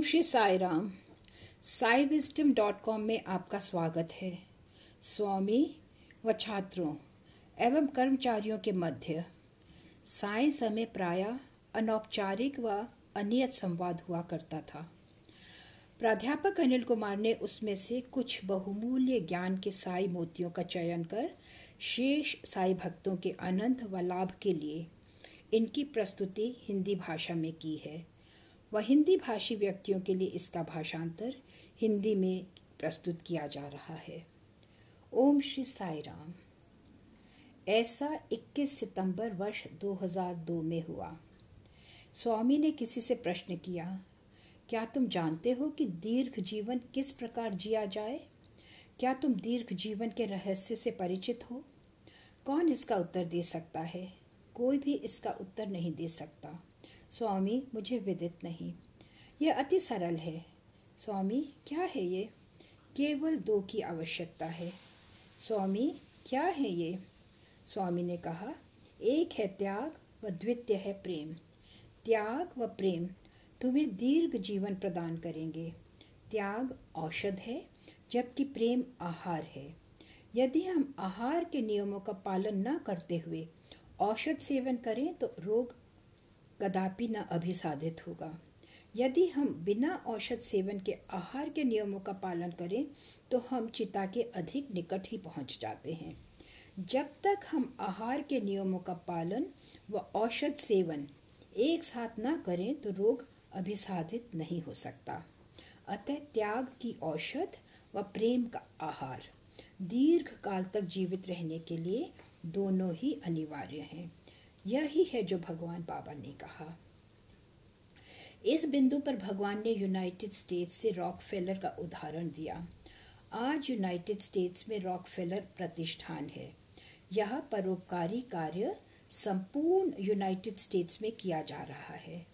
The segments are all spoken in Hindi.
Om Shri Sai Ram Sai wisdom dot com में आपका स्वागत है। स्वामी व छात्रों, एवं कर्मचारियों के मध्य, साय समय प्राय अनौपचारिक व अनियत संवाद हुआ करता था। प्राध्यापक अनिल कुमार ने उसमें से कुछ बहुमूल्य ज्ञान के साई मोतियों का चयन कर, शेष साई भक्तों के आनंद व लाभ के लिए इनकी प्रस्तुति हिंदी भाषा में की है। व हिंदी भाषी व्यक्तियों के लिए इसका भाषांतर हिंदी में प्रस्तुत किया जा रहा है। ओम श्री साई राम। ऐसा 21 सितंबर वर्ष 2002 में हुआ। स्वामी ने किसी से प्रश्न किया, क्या तुम जानते हो कि दीर्घ जीवन किस प्रकार जिया जाए? क्या तुम दीर्घ जीवन के रहस्य से परिचित हो? कौन इसका उत्तर दे सकता है? कोई भी इसका उत्तर नहीं दे सकता। स्वामी, मुझे विदित नहीं। यह अति सरल है। स्वामी, क्या है ये? केवल दो की आवश्यकता है। स्वामी, क्या है ये? स्वामी ने कहा, एक है त्याग व द्वितीय है प्रेम। त्याग व प्रेम तुम्हें दीर्घ जीवन प्रदान करेंगे। त्याग औषध है, जबकि प्रेम आहार है। यदि हम आहार के नियमों का पालन न करते हुए औषध सेवन करें तो रोग कदापि न अभिसाधित होगा। यदि हम बिना औषध सेवन के आहार के नियमों का पालन करें तो हम चिता के अधिक निकट ही पहुँच जाते हैं। जब तक हम आहार के नियमों का पालन व औषध सेवन एक साथ न करें तो रोग अभिसाधित नहीं हो सकता। अतः त्याग की औषध व प्रेम का आहार दीर्घ काल तक जीवित रहने के लिए दोनों ही अनिवार्य हैं। यही है जो भगवान बाबा ने कहा। इस बिंदु पर भगवान ने यूनाइटेड स्टेट्स से रॉक फेलर का उदाहरण दिया। आज यूनाइटेड स्टेट्स में रॉक फेलर प्रतिष्ठान है। यह परोपकारी कार्य संपूर्ण यूनाइटेड स्टेट्स में किया जा रहा है।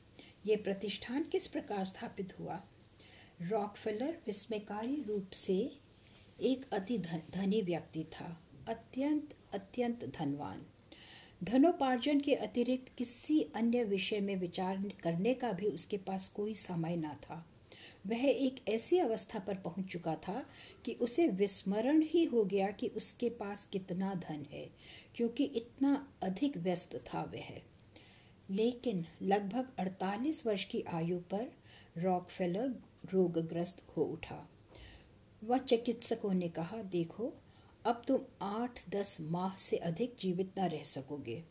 ये प्रतिष्ठान किस प्रकार स्थापित हुआ? रॉक फेलर विस्मयकारी रूप से एक अति धनी व्यक्ति था। अत्यंत अत्यंत धनवान। धनोपार्जन के अतिरिक्त किसी अन्य विषय में विचार करने का भी उसके पास कोई समय न था। वह एक ऐसी अवस्था पर पहुँच चुका था कि उसे विस्मरण ही हो गया कि उसके पास कितना धन है, क्योंकि इतना अधिक व्यस्त था वह। लेकिन लगभग 48 वर्ष की आयु पर रॉकफेलर रोगग्रस्त हो उठा। वह चिकित्सकों ने कहा, देखो अब तुम आठ, दस माह से अधिक जीवित ना रह सकोगे।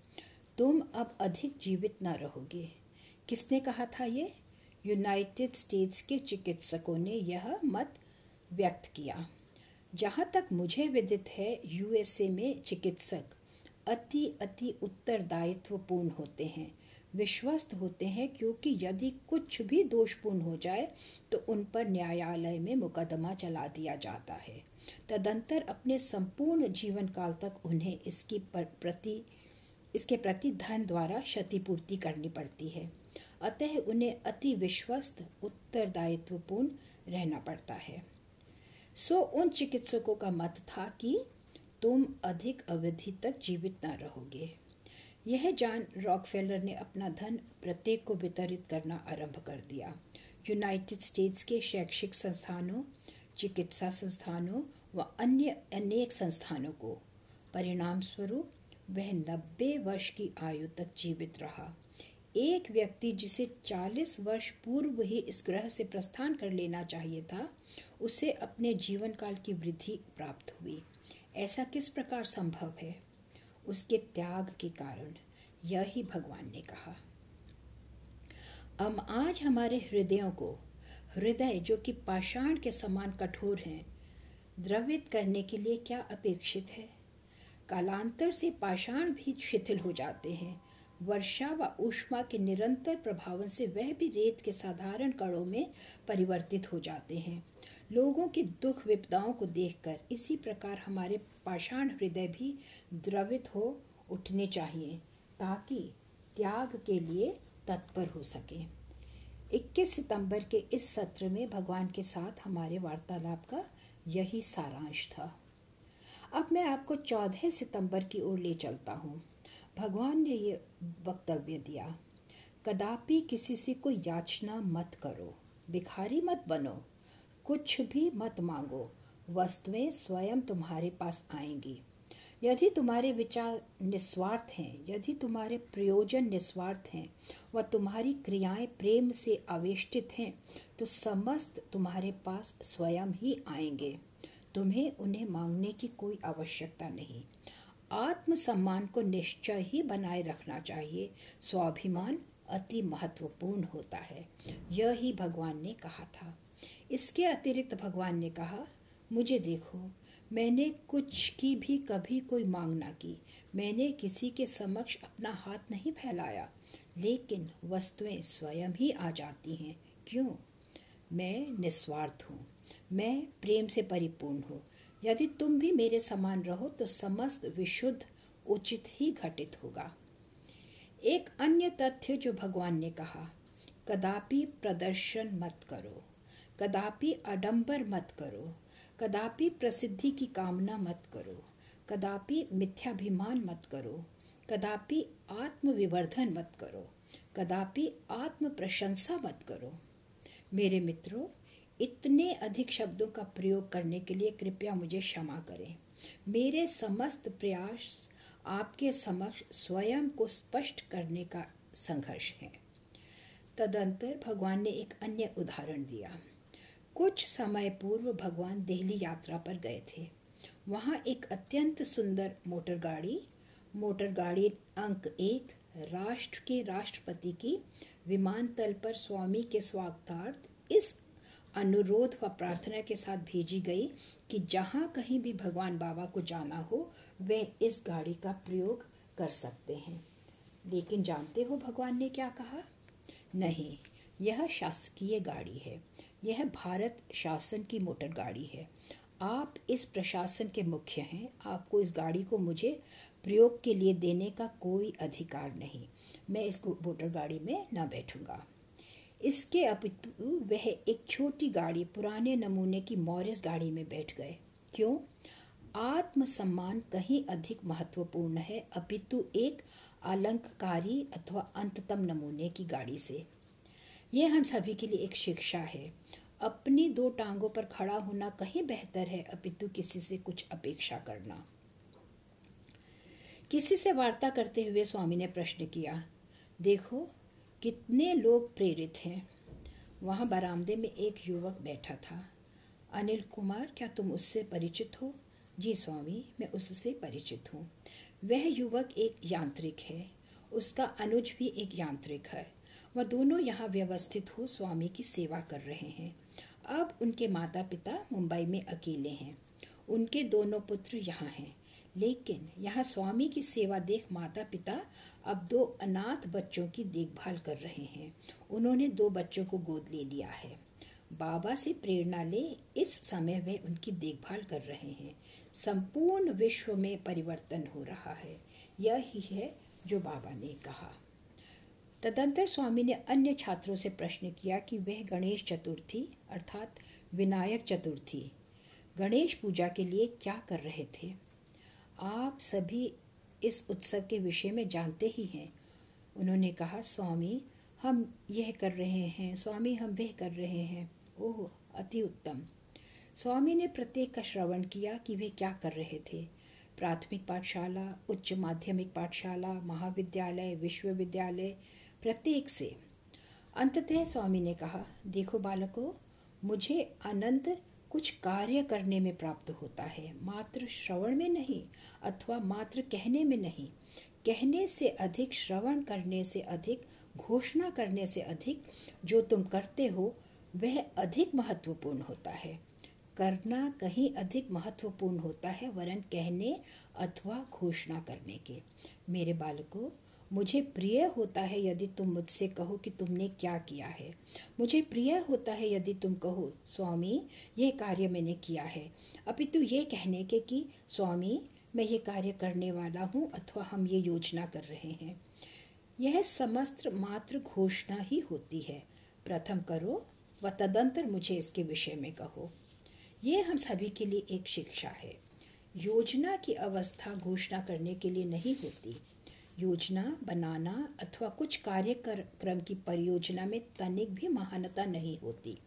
तुम अब अधिक जीवित ना रहोगे। किसने कहा था ये? यूनाइटेड स्टेट्स के चिकित्सकों ने यह मत व्यक्त किया। जहाँ तक मुझे विदित है, यूएसए में चिकित्सक अति अति उत्तरदायित्वपूर्ण होते हैं। विश्वस्त होते हैं क्योंकि यदि कुछ भी दोषपूर्ण हो जाए तो उन पर न्यायालय में मुकदमा चला दिया जाता है। तदंतर अपने संपूर्ण जीवन काल तक उन्हें इसकी प्रति, इसके प्रति धन द्वारा क्षतिपूर्ति करनी पड़ती है। अतः उन्हें अति विश्वस्त, उत्तरदायित्वपूर्ण रहना पड़ता है। सो उन चिकित्सकों का मत था कि तुम अधिक अवधि तक जीवित न रहोगे। यह जान रॉकफेलर ने अपना धन प्रत्येक को वितरित करना आरंभ कर दिया। यूनाइटेड स्टेट्स के शैक्षिक संस्थानों, चिकित्सा संस्थानों व अन्य अनेक संस्थानों को परिणाम स्वरूप वह नब्बे वर्ष की आयु तक जीवित रहा। एक व्यक्ति जिसे 40 वर्ष पूर्व ही इस ग्रह से प्रस्थान कर लेना चाहिए था, उसे अपने जीवन काल की वृद्धि प्राप्त हुई। ऐसा किस प्रकार संभव है? उसके त्याग के कारण यही भगवान ने कहा। अब आज हमारे हृदयों को हृदय जो कि पाषाण के समान कठोर हैं, द्रवित करने के लिए क्या अपेक्षित है? कालांतर से पाषाण भी शिथिल हो जाते हैं। वर्षा व ऊष्मा के निरंतर प्रभाव से वह भी रेत के साधारण कणों में परिवर्तित हो जाते हैं। लोगों की दुख विपदाओं को देखकर इसी प्रकार हमारे पाषाण हृदय भी द्रवित हो उठने चाहिए, ताकि त्याग के लिए तत्पर हो सके। 21 सितंबर के इस सत्र में भगवान के साथ हमारे वार्तालाप का यही सारांश था। अब मैं आपको 14 सितंबर की ओर ले चलता हूँ। भगवान ने ये वक्तव्य दिया, कदापि किसी से कोई याचना मत करो, भिखारी मत बनो कुछ भी मत मांगो। वस्तुएँ स्वयं तुम्हारे पास आएँगी। यदि तुम्हारे विचार निस्वार्थ हैं, यदि तुम्हारे प्रयोजन निस्वार्थ हैं, व तुम्हारी क्रियाएँ प्रेम से आवेष्टित हैं तो समस्त तुम्हारे पास स्वयं ही आएँगे। तुम्हें उन्हें मांगने की कोई आवश्यकता नहीं। आत्मसम्मान को निश्चय ही बनाए रखना चाहिए। स्वाभिमान अति महत्वपूर्ण होता है। यह भगवान ने कहा था। इसके अतिरिक्त भगवान ने कहा, मुझे देखो, मैंने कुछ की भी कभी कोई मांग ना की। मैंने किसी के समक्ष अपना हाथ नहीं फैलाया, लेकिन वस्तुएँ स्वयं ही आ जाती हैं। क्यों? मैं निस्वार्थ हूँ, मैं प्रेम से परिपूर्ण हूँ। यदि तुम भी मेरे समान रहो तो समस्त विशुद्ध उचित ही घटित होगा। एक अन्य तथ्य जो भगवान ने कहा, कदापि प्रदर्शन मत करो। कदापि अडंबर मत करो, कदापि प्रसिद्धि की कामना मत करो, कदापि मिथ्याभिमान मत करो, कदापि आत्मविवर्धन मत करो, कदापि आत्म प्रशंसा मत करो। मेरे मित्रों, इतने अधिक शब्दों का प्रयोग करने के लिए कृपया मुझे क्षमा करें। मेरे समस्त प्रयास आपके समक्ष स्वयं को स्पष्ट करने का संघर्ष है। तदंतर भगवान ने एक अन्य उदाहरण दिया। कुछ समय पूर्व भगवान दिल्ली यात्रा पर गए थे। वहाँ एक अत्यंत सुंदर मोटर गाड़ी मोटर गाड़ी अंक एक, राष्ट्र के राष्ट्रपति की विमानतल पर स्वामी के स्वागतार्थ इस अनुरोध व प्रार्थना के साथ भेजी गई कि जहाँ कहीं भी भगवान बाबा को जाना हो, वे इस गाड़ी का प्रयोग कर सकते हैं। लेकिन जानते हो भगवान ने क्या कहा? नहीं, यह शासकीय गाड़ी है। यह भारत शासन की मोटर गाड़ी है। आप इस प्रशासन के मुख्य हैं। आपको इस गाड़ी को मुझे प्रयोग के लिए देने का कोई अधिकार नहीं। मैं इस मोटर गाड़ी में ना बैठूँगा। इसके अपितु वह एक छोटी गाड़ी, पुराने नमूने की मॉरिस गाड़ी में बैठ गए। क्यों? आत्मसम्मान कहीं अधिक महत्वपूर्ण है। अपितु एक अलंककारी अथवा अंततम नमूने की गाड़ी से। यह हम सभी के लिए एक शिक्षा है। अपनी दो टांगों पर खड़ा होना कहीं बेहतर है, अपितु किसी से कुछ अपेक्षा करना। किसी से वार्ता करते हुए स्वामी ने प्रश्न किया, देखो, कितने लोग प्रेरित हैं? वहाँ बरामदे में एक युवक बैठा था। अनिल कुमार, क्या तुम उससे परिचित हो? जी स्वामी, मैं उससे परिचित हूँ। वह युवक एक यांत्रिक है। उसका अनुज भी एक यांत्रिक है। वह दोनों यहाँ व्यवस्थित हो स्वामी की सेवा कर रहे हैं। अब उनके माता पिता मुंबई में अकेले हैं। उनके दोनों पुत्र यहाँ हैं। लेकिन यहाँ स्वामी की सेवा देख माता पिता अब दो अनाथ बच्चों की देखभाल कर रहे हैं। उन्होंने दो बच्चों को गोद ले लिया है। बाबा से प्रेरणा ले इस समय वे उनकी देखभाल कर रहे हैं। संपूर्ण विश्व में परिवर्तन हो रहा है। यह ही जो बाबा ने कहा। तदंतर स्वामी ने अन्य छात्रों से प्रश्न किया कि वह गणेश चतुर्थी, अर्थात विनायक चतुर्थी, गणेश पूजा के लिए क्या कर रहे थे? आप सभी इस उत्सव के विषय में जानते ही हैं, उन्होंने कहा, स्वामी, हम यह कर रहे हैं, स्वामी, हम वह कर रहे हैं। ओह, अति उत्तम। स्वामी ने प्रत्येक का श्रवण किया कि वे क्या कर रहे थे। प्राथमिक पाठशाला, उच्च माध्यमिक पाठशाला, महाविद्यालय, विश्वविद्यालय प्रत्येक से। अंततः स्वामी ने कहा, देखो बालकों, मुझे अनंत कुछ कार्य करने में प्राप्त होता है, मात्र श्रवण में नहीं, अथवा मात्र कहने में नहीं। कहने से अधिक श्रवण करने से अधिक, घोषणा करने से अधिक, जो तुम करते हो, वह अधिक महत्वपूर्ण होता है। करना कहीं अधिक महत्वपूर्ण होता है, वरन कहने अथवा घोषणा करने के। मेरे बालकों मुझे प्रिय होता है यदि तुम मुझसे कहो कि तुमने क्या किया है। मुझे प्रिय होता है यदि तुम कहो, स्वामी, ये कार्य मैंने किया है। अपितु ये कहने के कि, स्वामी, मैं ये कार्य करने वाला हूँ अथवा हम ये योजना कर रहे हैं। यह समस्त मात्र घोषणा ही होती है। प्रथम करो, व तदंतर मुझे इसके विषय में कहो। ये हम सभी के लिए एक शिक्षा है। योजना की अवस्था घोषणा करने के लिए नहीं होती। योजना बनाना अथवा कुछ कार्यक्रम की परियोजना में तनिक भी महानता नहीं होती।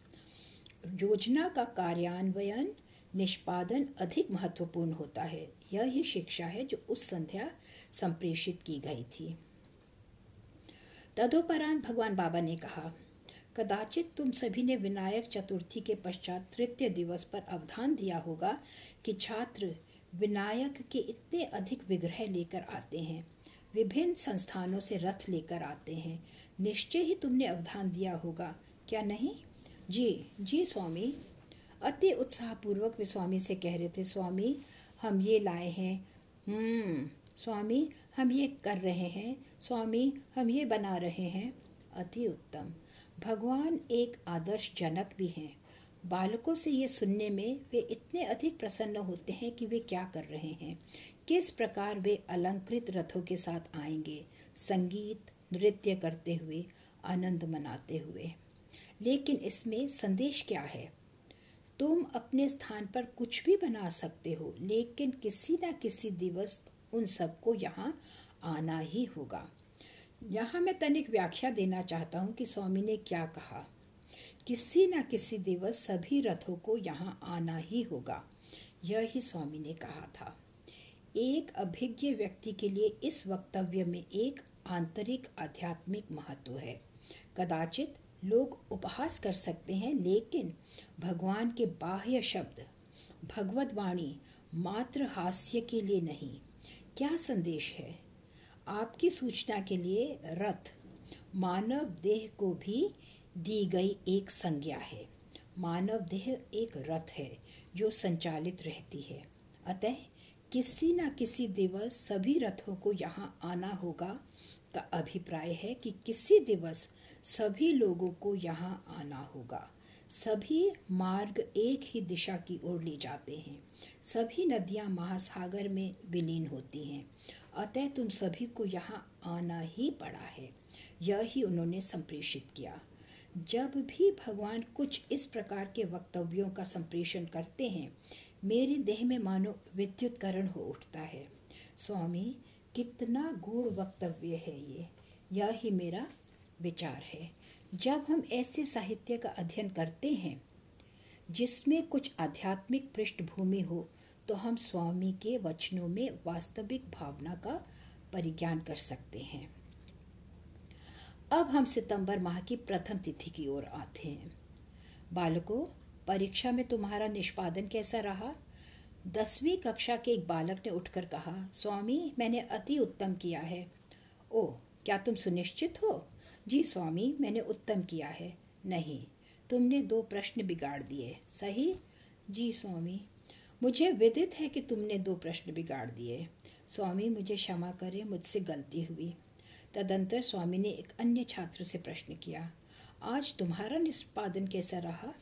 योजना का कार्यान्वयन, निष्पादन अधिक महत्वपूर्ण होता है। यह ही शिक्षा है जो उस संध्या संप्रेषित की गई थी। तदोपरांत भगवान बाबा ने कहा, कदाचित तुम सभी ने विनायक चतुर्थी के पश्चात तृतीय दिवस पर अवधान दिया होगा कि छात्र विनायक के इतने अधिक विग्रह लेकर आते हैं। विभिन्न संस्थानों से रथ लेकर आते हैं। निश्चय ही तुमने अवधान दिया होगा, क्या नहीं? जी जी स्वामी। अति उत्साहपूर्वक वे स्वामी से कह रहे थे, स्वामी, हम ये लाए हैं। हम्म स्वामी, हम ये कर रहे हैं। स्वामी, हम ये बना रहे हैं। अति उत्तम। भगवान एक आदर्श जनक भी हैं। बालकों से ये सुनने में वे इतने अधिक प्रसन्न होते हैं कि वे क्या कर रहे हैं। किस प्रकार वे अलंकृत रथों के साथ आएँगे, संगीत, नृत्य करते हुए, आनंद मनाते हुए। लेकिन इसमें संदेश क्या है? तुम अपने स्थान पर कुछ भी बना सकते हो, लेकिन किसी न किसी दिवस उन सबको यहाँ आना ही होगा। यहाँ मैं तनिक व्याख्या देना चाहता हूँ कि स्वामी ने क्या कहा। किसी न किसी दिवस सभी रथों को यहाँ आना ही होगा। यह ही स्वामी ने कहा था। एक अभिज्ञ व्यक्ति के लिए इस वक्तव्य में एक आंतरिक आध्यात्मिक महत्व है। कदाचित लोग उपहास कर सकते हैं, लेकिन भगवान के बाह्य शब्द, भगवत वाणी मात्र हास्य के लिए नहीं। क्या संदेश है? आपकी सूचना के लिए रथ मानव देह को भी दी गई एक संज्ञा है। मानव देह एक रथ है जो संचालित रहती है। अतः किसी न किसी दिवस सभी रथों को यहाँ आना होगा। का अभिप्राय है कि किसी दिवस सभी लोगों को यहाँ आना होगा। सभी मार्ग एक ही दिशा की ओर ले जाते हैं। सभी नदियाँ महासागर में विलीन होती हैं। अतः तुम सभी को यहाँ आना ही पड़ा है। यह ही उन्होंने संप्रेषित किया। जब भी भगवान कुछ इस प्रकार के वक्तव्यों का संप्रेषण करते हैं, मेरे देह में मानो विद्युतकरण हो उठता है। स्वामी, कितना गूढ़ वक्तव्य है ये। यह ही मेरा विचार है। जब हम ऐसे साहित्य का अध्ययन करते हैं, जिसमें कुछ आध्यात्मिक पृष्ठभूमि हो तो हम स्वामी के वचनों में वास्तविक भावना का परिज्ञान कर सकते हैं। अब हम सितंबर माह की प्रथम तिथि की ओर आते हैं। बालकों, परीक्षा में तुम्हारा निष्पादन कैसा रहा? दसवीं कक्षा के एक बालक ने उठकर कहा, स्वामी, मैंने अति उत्तम किया है। ओ, क्या तुम सुनिश्चित हो? जी स्वामी, मैंने उत्तम किया है। नहीं, तुमने दो प्रश्न बिगाड़ दिए। सही? जी स्वामी, मुझे विदित है कि तुमने दो प्रश्न बिगाड़ दिए। स्वामी, मुझे क्षमा करें, मुझसे गलती हुई। तदंतर स्वामी ने एक अन्य छात्र से प्रश्न किया, आज तुम्हारा निष्पादन कैसा रहा?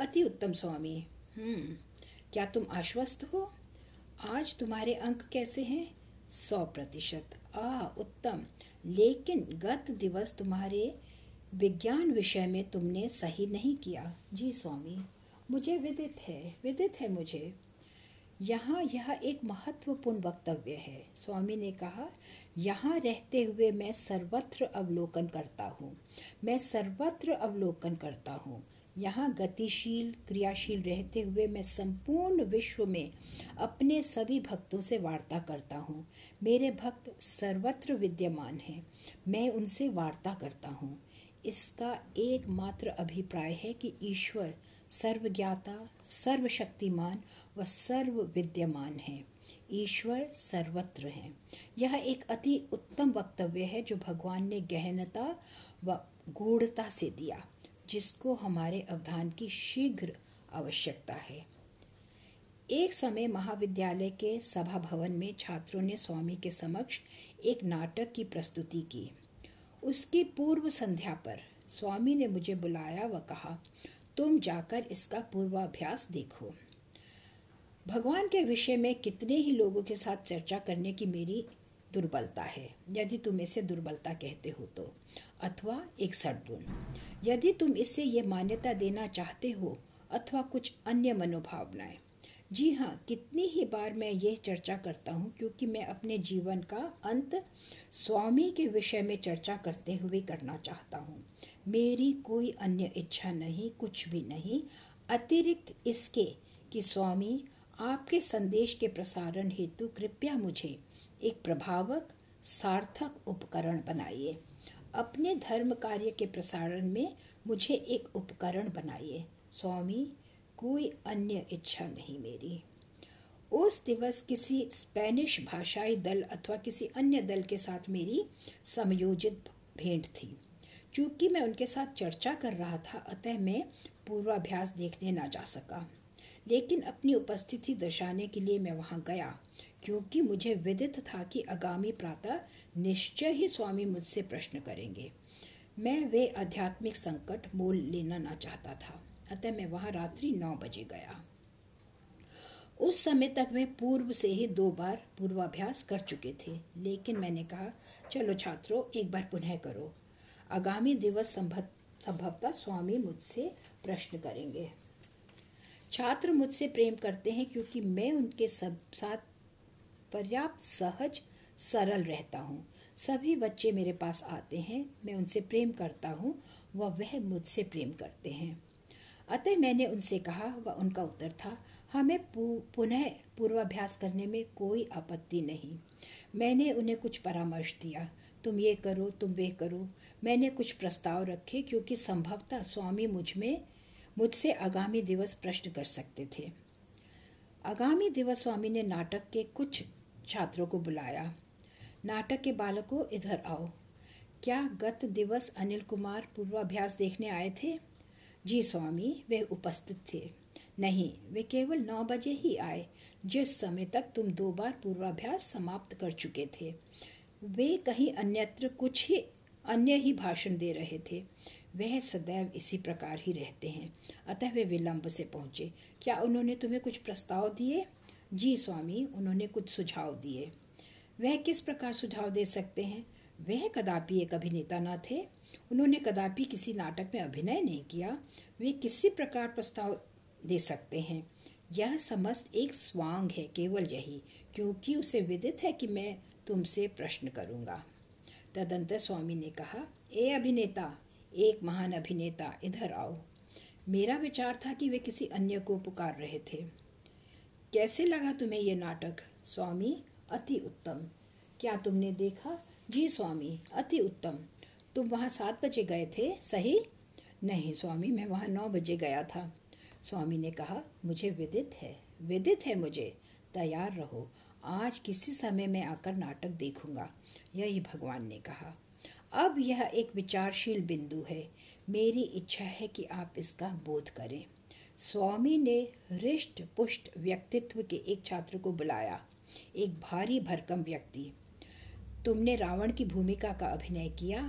अति उत्तम स्वामी। हम्म क्या तुम आश्वस्त हो? आज तुम्हारे अंक कैसे हैं? सौ प्रतिशत। आ उत्तम। लेकिन गत दिवस तुम्हारे विज्ञान विषय में तुमने सही नहीं किया। जी स्वामी। मुझे विदित है विदित है मुझे। यहाँ यह एक महत्वपूर्ण वक्तव्य है। स्वामी ने कहा, यहाँ रहते हुए मैं सर्वत्र अवलोकन करता हूँ। मैं सर्वत्र अवलोकन करता हूँ। यहाँ गतिशील, क्रियाशील रहते हुए मैं संपूर्ण विश्व में अपने सभी भक्तों से वार्ता करता हूँ। मेरे भक्त सर्वत्र विद्यमान हैं। मैं उनसे वार्ता करता हूँ। इसका एकमात्र अभिप्राय है कि ईश्वर सर्वज्ञाता, सर्वशक्तिमान व सर्व विद्यमान है। ईश्वर सर्वत्र है। यह एक अति उत्तम वक्तव्य है जो भगवान ने गहनता व गूढ़ता से दिया, जिसको हमारे अवधान की शीघ्र आवश्यकता है। एक समय महाविद्यालय के सभा भवन में छात्रों ने स्वामी के समक्ष एक नाटक की प्रस्तुति की। उसकी पूर्व संध्या पर स्वामी ने मुझे बुलाया व कहा, तुम जाकर इसका पूर्वाभ्यास देखो। भगवान के विषय में कितने ही लोगों के साथ चर्चा करने की मेरी दुर्बलता है। यदि तुम इसे दुर्बलता कहते हो तो अथवा एक सदगुण। यदि तुम इसे ये मान्यता देना चाहते हो, अथवा कुछ अन्य मनोभावनाएँ। जी हाँ कितनी ही बार मैं यह चर्चा करता हूँ, क्योंकि मैं अपने जीवन का अंत स्वामी के विषय में चर्चा करते हुए करना चाहता हूँ। मेरी कोई अन्य इच्छा नहीं, कुछ भी नहीं। अतिरिक्त इसके कि स्वामी आपके संदेश के प्रसारण हेतु कृपया मुझे एक प्रभावक, सार्थक उपकरण बनाइए। अपने धर्म कार्य के प्रसारण में मुझे एक उपकरण बनाइए। स्वामी, कोई अन्य इच्छा नहीं मेरी। उस दिवस किसी स्पेनिश भाषाई दल अथवा किसी अन्य दल के साथ मेरी समयोजित भेंट थी। क्योंकि मैं उनके साथ चर्चा कर रहा था, अतः मैं पूर्वाभ्यास देखने ना जा सका। लेकिन अपनी उपस्थिति दर्शाने के लिए मैं वहाँ गया, क्योंकि मुझे विदित था कि आगामी प्रातः निश्चय ही स्वामी मुझसे प्रश्न करेंगे। मैं वे आध्यात्मिक संकट मोल लेना ना चाहता था, अतः मैं वहाँ रात्रि नौ बजे गया। उस समय तक वे पूर्व से ही दो बार पूर्वाभ्यास कर चुके थे, लेकिन मैंने कहा, चलो छात्रों, एक बार पुनः करो। आगामी दिवस संभव, संभवतः स्वामी मुझसे प्रश्न करेंगे। छात्र मुझसे प्रेम करते हैं क्योंकि मैं उनके सब साथ पर्याप्त सहज, सरल रहता हूँ। सभी बच्चे मेरे पास आते हैं, मैं उनसे प्रेम करता हूँ व वह मुझसे प्रेम करते हैं। अतः मैंने उनसे कहा व उनका उत्तर था, हमें पुनः पूर्वाभ्यास करने में कोई आपत्ति नहीं। मैंने उन्हें कुछ परामर्श दिया, तुम ये करो, तुम वे करो। मैंने कुछ प्रस्ताव रखे, क्योंकि संभवतः स्वामी मुझमें मुझसे आगामी दिवस प्रश्न कर सकते थे। आगामी दिवस स्वामी ने नाटक के कुछ छात्रों को बुलाया। नाटक के बालकों, इधर आओ। क्या गत दिवस अनिल कुमार पूर्वाभ्यास देखने आए थे? जी स्वामी, वे उपस्थित थे। नहीं, वे केवल नौ बजे ही आए, जिस समय तक तुम दो बार पूर्वाभ्यास समाप्त कर चुके थे। वे कहीं अन्यत्र कुछ ही, अन्य ही भाषण दे रहे थे। वह सदैव इसी प्रकार ही रहते हैं। अतः वे विलंब से पहुँचे। क्या उन्होंने तुम्हें कुछ प्रस्ताव दिए? जी स्वामी, उन्होंने कुछ सुझाव दिए। वह किस प्रकार सुझाव दे सकते हैं? वह कदापि एक अभिनेता न थे। उन्होंने कदापि किसी नाटक में अभिनय नहीं किया। वे किसी प्रकार प्रस्ताव दे सकते हैं। यह समस्त एक स्वांग है, केवल यही, क्योंकि उसे विदित है कि मैं तुमसे प्रश्न करूँगा। तदंतर स्वामी ने कहा, ए अभिनेता एक महान अभिनेता, इधर आओ। मेरा विचार था कि वे किसी अन्य को पुकार रहे थे। कैसे लगा तुम्हें ये नाटक? स्वामी, अति उत्तम। क्या तुमने देखा? जी स्वामी, अति उत्तम। तुम वहाँ सात बजे गए थे, सही? नहीं स्वामी, मैं वहाँ नौ बजे गया था। स्वामी ने कहा, मुझे विदित है विदित है मुझे। तैयार रहो। आज किसी समय में आकर नाटक देखूँगा, यही भगवान ने कहा। अब यह एक विचारशील बिंदु है। मेरी इच्छा है कि आप इसका बोध करें। स्वामी ने हृष्ट पुष्ट व्यक्तित्व के एक छात्र को बुलाया। एक भारी भरकम व्यक्ति। तुमने रावण की भूमिका का अभिनय किया?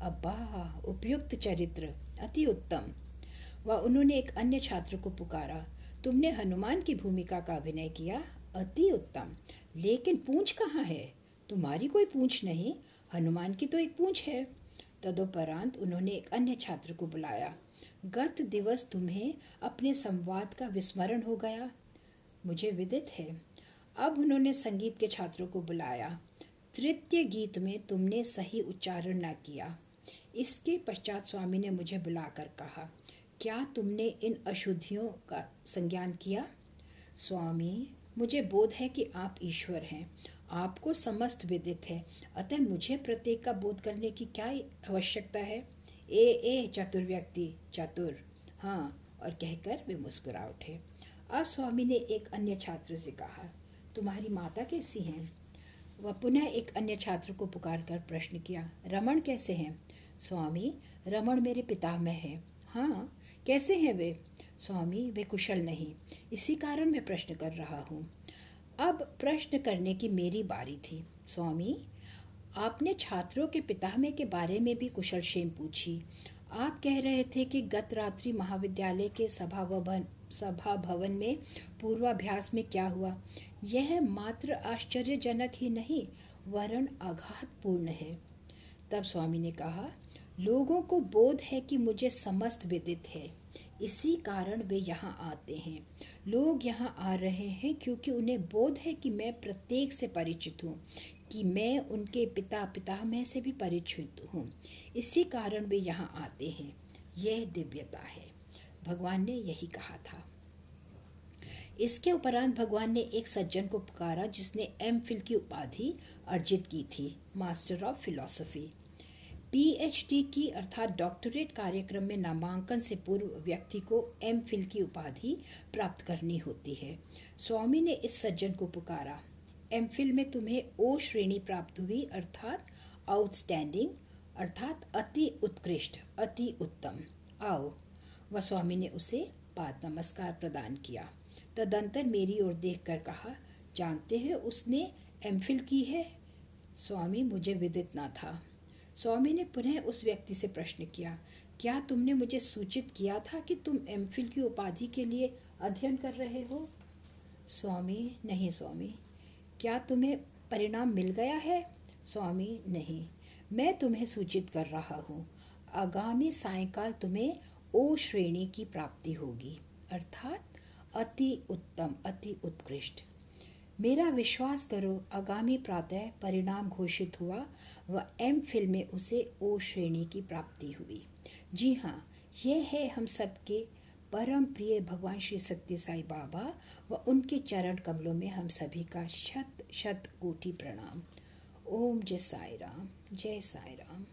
अब्बा, उपयुक्त चरित्र, अति उत्तम। व उन्होंने एक अन्य छात्र को पुकारा। तुमने हनुमान की भूमिका का अभिनय किया? अति उत्तम। लेकिन पूंछ कहाँ है? तुम्हारी कोई पूंछ नहीं। हनुमान की तो एक पूंछ है। तदोपरांत उन्होंने एक अन्य छात्र को बुलाया। गत दिवस तुम्हें अपने संवाद का विस्मरण हो गया। मुझे विदित है। अब उन्होंने संगीत के छात्रों को बुलाया। तृतीय गीत में तुमने सही उच्चारण न किया। इसके पश्चात स्वामी ने मुझे बुलाकर कहा, क्या तुमने इन अशुद्धियों का संज्ञान किया? स्वामी, मुझे बोध है कि आप ईश्वर हैं। आपको समस्त विदित है। अतः मुझे प्रत्येक का बोध करने की क्या आवश्यकता है? ए ए, चतुर व्यक्ति, चतुर। हाँ और कहकर वे मुस्कुरा उठे। अब स्वामी ने एक अन्य छात्र से कहा, तुम्हारी माता कैसी हैं? वह पुनः एक अन्य छात्र को पुकार कर प्रश्न किया, रमण कैसे हैं? स्वामी, रमण मेरे पिता में है। हाँ कैसे हैं वे? स्वामी, वे कुशल नहीं। इसी कारण मैं प्रश्न कर रहा हूँ। अब प्रश्न करने की मेरी बारी थी। स्वामी, आपने छात्रों के पितामे के बारे में भी कुशल पूछी। आप कह रहे थे कि गत रात्रि महाविद्यालय के सभा भवन सभा भवन में पूर्वाभ्यास में क्या हुआ? यह मात्र आश्चर्यजनक ही नहीं वरण आघातपूर्ण है। तब स्वामी ने कहा, लोगों को बोध है कि मुझे समस्त विदित है। इसी कारण वे यहाँ आते हैं। लोग यहाँ आ रहे हैं क्योंकि उन्हें बोध है कि मैं प्रत्येक से परिचित हूँ, कि मैं उनके पिता पिता में से भी परिचित हूँ। इसी कारण वे यहाँ आते हैं। यह दिव्यता है। भगवान ने यही कहा था। इसके उपरांत भगवान ने एक सज्जन को पुकारा जिसने एम फिल की उपाधि अर्जित की थी, मास्टर ऑफ़ फिलॉसफी। पीएचडी की अर्थात डॉक्टरेट कार्यक्रम में नामांकन से पूर्व व्यक्ति को एम फिल की उपाधि प्राप्त करनी होती है। स्वामी ने इस सज्जन को पुकारा एम फिल में तुम्हें ओ श्रेणी प्राप्त हुई, अर्थात आउटस्टैंडिंग अर्थात अति उत्कृष्ट, अति उत्तम। आओ। वह स्वामी ने उसे पाद नमस्कार प्रदान किया। तदंतर मेरी ओर देखकर कहा, जानते हैं उसने एम फिल की है? स्वामी, मुझे विदित ना था। स्वामी ने पुनः उस व्यक्ति से प्रश्न किया, क्या तुमने मुझे सूचित किया था कि तुम एम की उपाधि के लिए अध्ययन कर रहे हो? स्वामी, नहीं स्वामी। क्या तुम्हें परिणाम मिल गया है? स्वामी, नहीं। मैं तुम्हें सूचित कर रहा हूँ। आगामी सायकाल तुम्हें ओ श्रेणी की प्राप्ति होगी, अर्थात अति उत्तम, अति उत्कृष्ट। मेरा विश्वास करो, आगामी प्रातः परिणाम घोषित हुआ, व एम फिल में उसे ओ श्रेणी की प्राप्ति हुई। जी हाँ यह है हम सबके परम प्रिय भगवान श्री सत्य साई बाबा व उनके चरण कमलों में हम सभी का शत शत कोटि प्रणाम। ओम जय साई राम, जय साई राम।